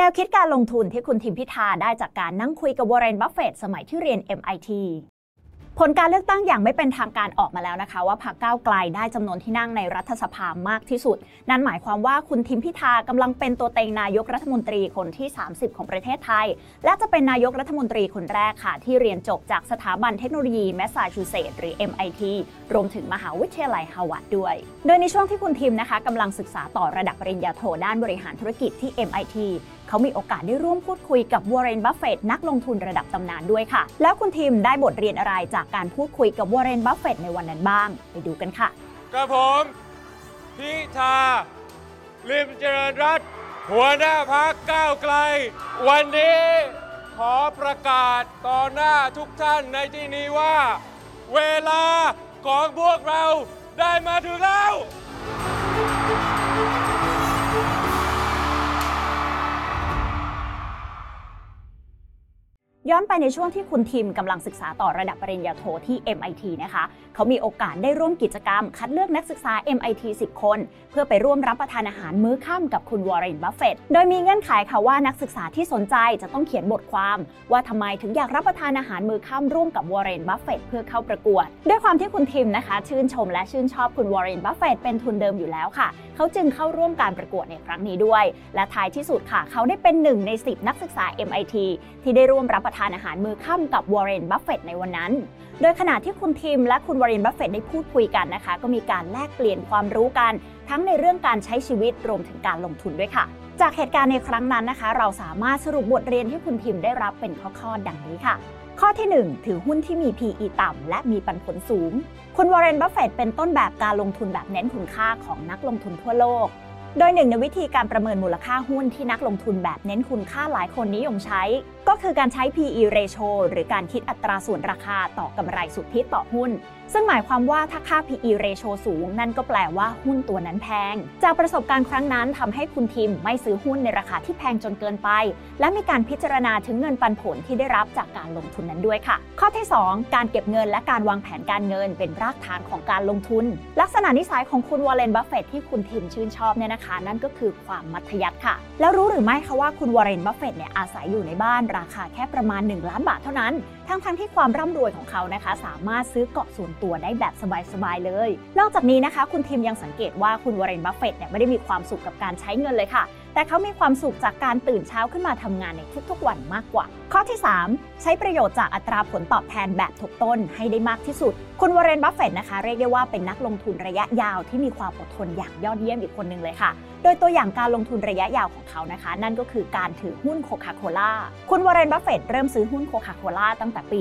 แนวคิดการลงทุนที่คุณทิมพิธาได้จากการนั่งคุยกับวอร์เรน บัฟเฟตต์สมัยที่เรียน MIT ผลการเลือกตั้งอย่างไม่เป็นทางการออกมาแล้วนะคะ ว่าพรรคก้าวไกลได้จำนวนที่นั่งในรัฐสภามากที่สุด นั่นหมายความว่าคุณทิมพิธากำลังเป็นตัวเต็งนายกรัฐมนตรีคนที่ 30 ของประเทศไทย และจะเป็นนายกรัฐมนตรีคนแรกค่ะ ที่เรียนจบจากสถาบันเทคโนโลยีแมสซาชูเซตส์หรือ MIT รวมถึงมหาวิทยาลัยฮาร์วาร์ดด้วย โดยในช่วงที่คุณทิมนะคะกำลังศึกษาต่อระดับปริญญาโทด้านบริหารธุรกิจที่ MIT เขามีโอกาสได้ร่วมพูดคุยกับวอร์เรนบัฟเฟตต์นักลงทุนระดับตำนานด้วยค่ะ แล้วคุณทิมได้บทเรียนอะไรจากการพูดคุยกับวอร์เรนบัฟเฟตต์ในวันนั้นบ้าง ไปดูกันค่ะกระผมพิธาลิ้มเจริญรัตน์หัวหน้าพรรคก้าวไกล วันนี้ขอประกาศต่อหน้าทุกท่านในที่นี้ว่า เวลาของพวกเราได้มาถึงแล้ว ย้อนไปในช่วงที่คุณทิมกำลังศึกษาต่อระดับปริญญาโทที่ MIT นะคะ เขามีโอกาสได้ร่วมกิจกรรม คัดเลือกนักศึกษา MIT 10 คน เพื่อไปร่วมรับประทานอาหารมื้อค่ำกับคุณวอร์เรนบัฟเฟตโดยมีเงื่อนไขค่ะว่านักศึกษาที่สนใจจะต้องเขียนบทความ ว่าทำไมถึงอยากรับประทานอาหารมื้อค่ำร่วมกับวอร์เรนบัฟเฟตเพื่อเข้าประกวด ด้วยความที่คุณทิมนะคะ ชื่นชมและชื่นชอบคุณวอร์เรนบัฟเฟตเป็นทุนเดิมอยู่แล้วค่ะ เขาจึงเข้าร่วมการประกวดในครั้งนี้ด้วย และท้ายที่สุดค่ะ เขาได้เป็นหนึ่งใน 10 นักศึกษา MIT ที่ได้ร่วมรับประทานอาหารมื้อค่ำกับวอร์เรน บัฟเฟตในวันนั้น โดยขณะที่คุณทิมและคุณวอร์เรน บัฟเฟตได้พูดคุยกันนะคะ ก็มีการแลกเปลี่ยนความรู้กัน ทั้งในเรื่องการใช้ชีวิตรวมถึงการลงทุนด้วยค่ะ จากเหตุการณ์ในครั้งนั้นนะคะ เราสามารถสรุปบทเรียนที่คุณทิมได้รับเป็นข้อๆดังนี้ค่ะข้อที่ 1 ถือหุ้นที่มี PE ต่ำ และมีปันผลสูง คุณวอร์เรน บัฟเฟตเป็นต้นแบบการลงทุนแบบเน้นคุณค่าของนักลงทุนทั่วโลก โดยหนึ่งในวิธีการประเมินมูลค่าหุ้นที่นักลงทุนแบบเน้นคุณค่าหลายคนนิยมใช้ ก็คือการใช้ PE ratio หรือการคิดอัตราส่วนราคาต่อกำไรสุทธิต่อหุ้น ซึ่งหมายความว่าถ้าค่า PE ratio สูง นั่นก็แปลว่าหุ้นตัวนั้นแพง จากประสบการณ์ครั้งนั้นทำให้คุณทีมไม่ซื้อหุ้นในราคาที่แพงจนเกินไป และมีการพิจารณาถึงเงินปันผลที่ได้รับจากการลงทุนนั้นด้วยค่ะ ข้อที่ 2 การเก็บเงินและการวางแผนการเงินเป็นรากฐานของการลงทุน ลักษณะนิสัยของคุณวอร์เรนบัฟเฟตที่คุณทิมชื่นชอบเนี่ยนะคะ นั่นก็คือความมัธยัสถ์ค่ะ แล้วรู้หรือไม่คะว่าคุณวอร์เรนบัฟเฟตเนี่ยอาศัยอยู่ในบ้านราคาแค่ประมาณ 1 ล้านบาทเท่านั้น ทั้งทั้งที่ความร่ำรวยของเขานะคะ สามารถซื้อเกาะส่วนตัวได้แบบสบายๆเลย นอกจากนี้นะคะ คุณทิมยังสังเกตว่าคุณวอร์เรนบัฟเฟตเนี่ยไม่ได้มีความสุขกับการใช้เงินเลยค่ะ แต่เขามีความสุขจากการตื่นเช้าขึ้นมาทำงานในทุกๆ วันมากกว่า ข้อที่ 3 ใช้ประโยชน์จากอัตราผลตอบแทนแบบทบต้นให้ได้มากที่สุด คุณวอร์เรน บัฟเฟตนะคะ เรียกได้ว่าเป็นนักลงทุนระยะยาวที่มีความอดทนอย่างยอดเยี่ยมอีกคนหนึ่งเลยค่ะ โดยตัวอย่างการลงทุนระยะยาวของเขานะคะ นั่นก็คือการถือหุ้นโคคาโคล่าคุณวอร์เรน บัฟเฟตเริ่มซื้อหุ้นโคคาโคล่าตั้งแต่ปี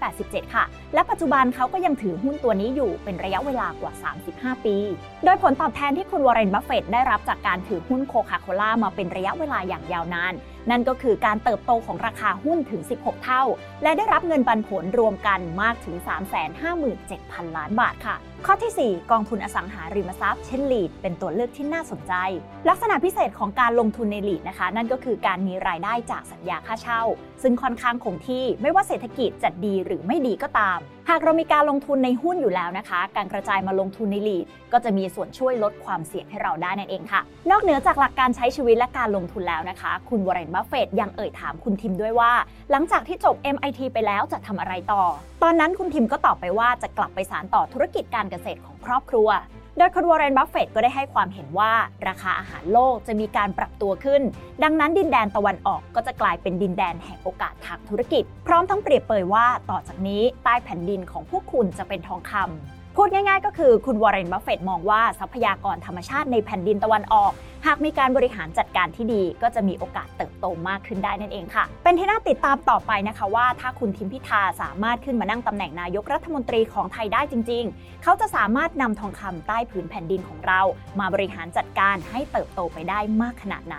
1987 ค่ะ และปัจจุบันเขาก็ยังถือหุ้นตัวนี้อยู่เป็นระยะเวลากว่า 35 ปี โดยผลตอบแทนที่คุณวอร์เรน บัฟเฟตได้รับจากการถือหุ้นโคคาโคล่ามาเป็นระยะเวลาอย่างยาวนาน นั่นก็คือการเติบโตของราคาหุ้นถึง 16 เท่า และได้รับเงินปันผลรวมกันมากถึง 357,000 ล้านบาทค่ะ ข้อที่ 4 กองทุนอสังหาริมทรัพย์เช่น REIT เป็นตัวเลือกที่น่าสนใจ ลักษณะพิเศษของการลงทุนใน REIT นะคะ นั่นก็คือการมีรายได้จากสัญญาค่าเช่า ซึ่งค่อนข้างคงที่ไม่ว่าเศรษฐกิจจะดีหรือไม่ดีก็ตาม หากเรามีการลงทุนในหุ้นอยู่แล้วนะคะ การกระจายมาลงทุนใน REIT ก็จะมีส่วนช่วยลดความเสี่ยงให้เราได้นั่นเองค่ะ นอกเหนือจากหลักการใช้ชีวิตและการลงทุนแล้วนะคะ คุณวอร์เรนบัฟเฟตยังเอ่ยถามคุณทิมด้วยว่า หลังจากที่จบ MIT ไปแล้วจะทำอะไรต่อ ตอนนั้นคุณทิมก็ตอบไปว่าจะกลับไปสานต่อธุรกิจการเกษตรของครอบครัว โดยคุณวอร์เรน บัฟเฟตก็ได้ให้ความเห็นว่าราคาอาหารโลกจะมีการปรับตัวขึ้น ดังนั้นดินแดนตะวันออกก็จะกลายเป็นดินแดนแห่งโอกาสทางธุรกิจ พร้อมทั้งเปรียบเปยว่าต่อจากนี้ใต้แผ่นดินของพวกคุณจะเป็นทองคำ พูดง่ายๆ ก็คือคุณวอร์เรนบัฟเฟตมองว่าทรัพยากรธรรมชาติในแผ่นดินตะวันออก หากมีการบริหารจัดการที่ดี ก็จะมีโอกาสเติบโตมากขึ้นได้นั่นเองค่ะ เป็นที่น่าติดตามต่อไปนะคะว่า ถ้าคุณทิมพิธาสามารถขึ้นมานั่งตำแหน่งนายกรัฐมนตรีของไทยได้จริง ๆ เขาจะสามารถนำทองคำใต้ผืนแผ่นดินของเรา มาบริหารจัดการให้เติบโตไปได้มากขนาดไหน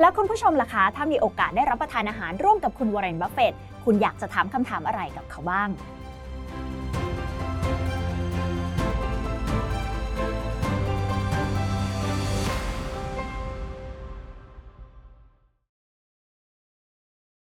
แล้วคุณผู้ชมล่ะคะ ถ้ามีโอกาสได้รับประทานอาหารร่วมกับคุณวอร์เรนบัฟเฟตคุณอยากจะถามคำถามอะไรกับเขาบ้าง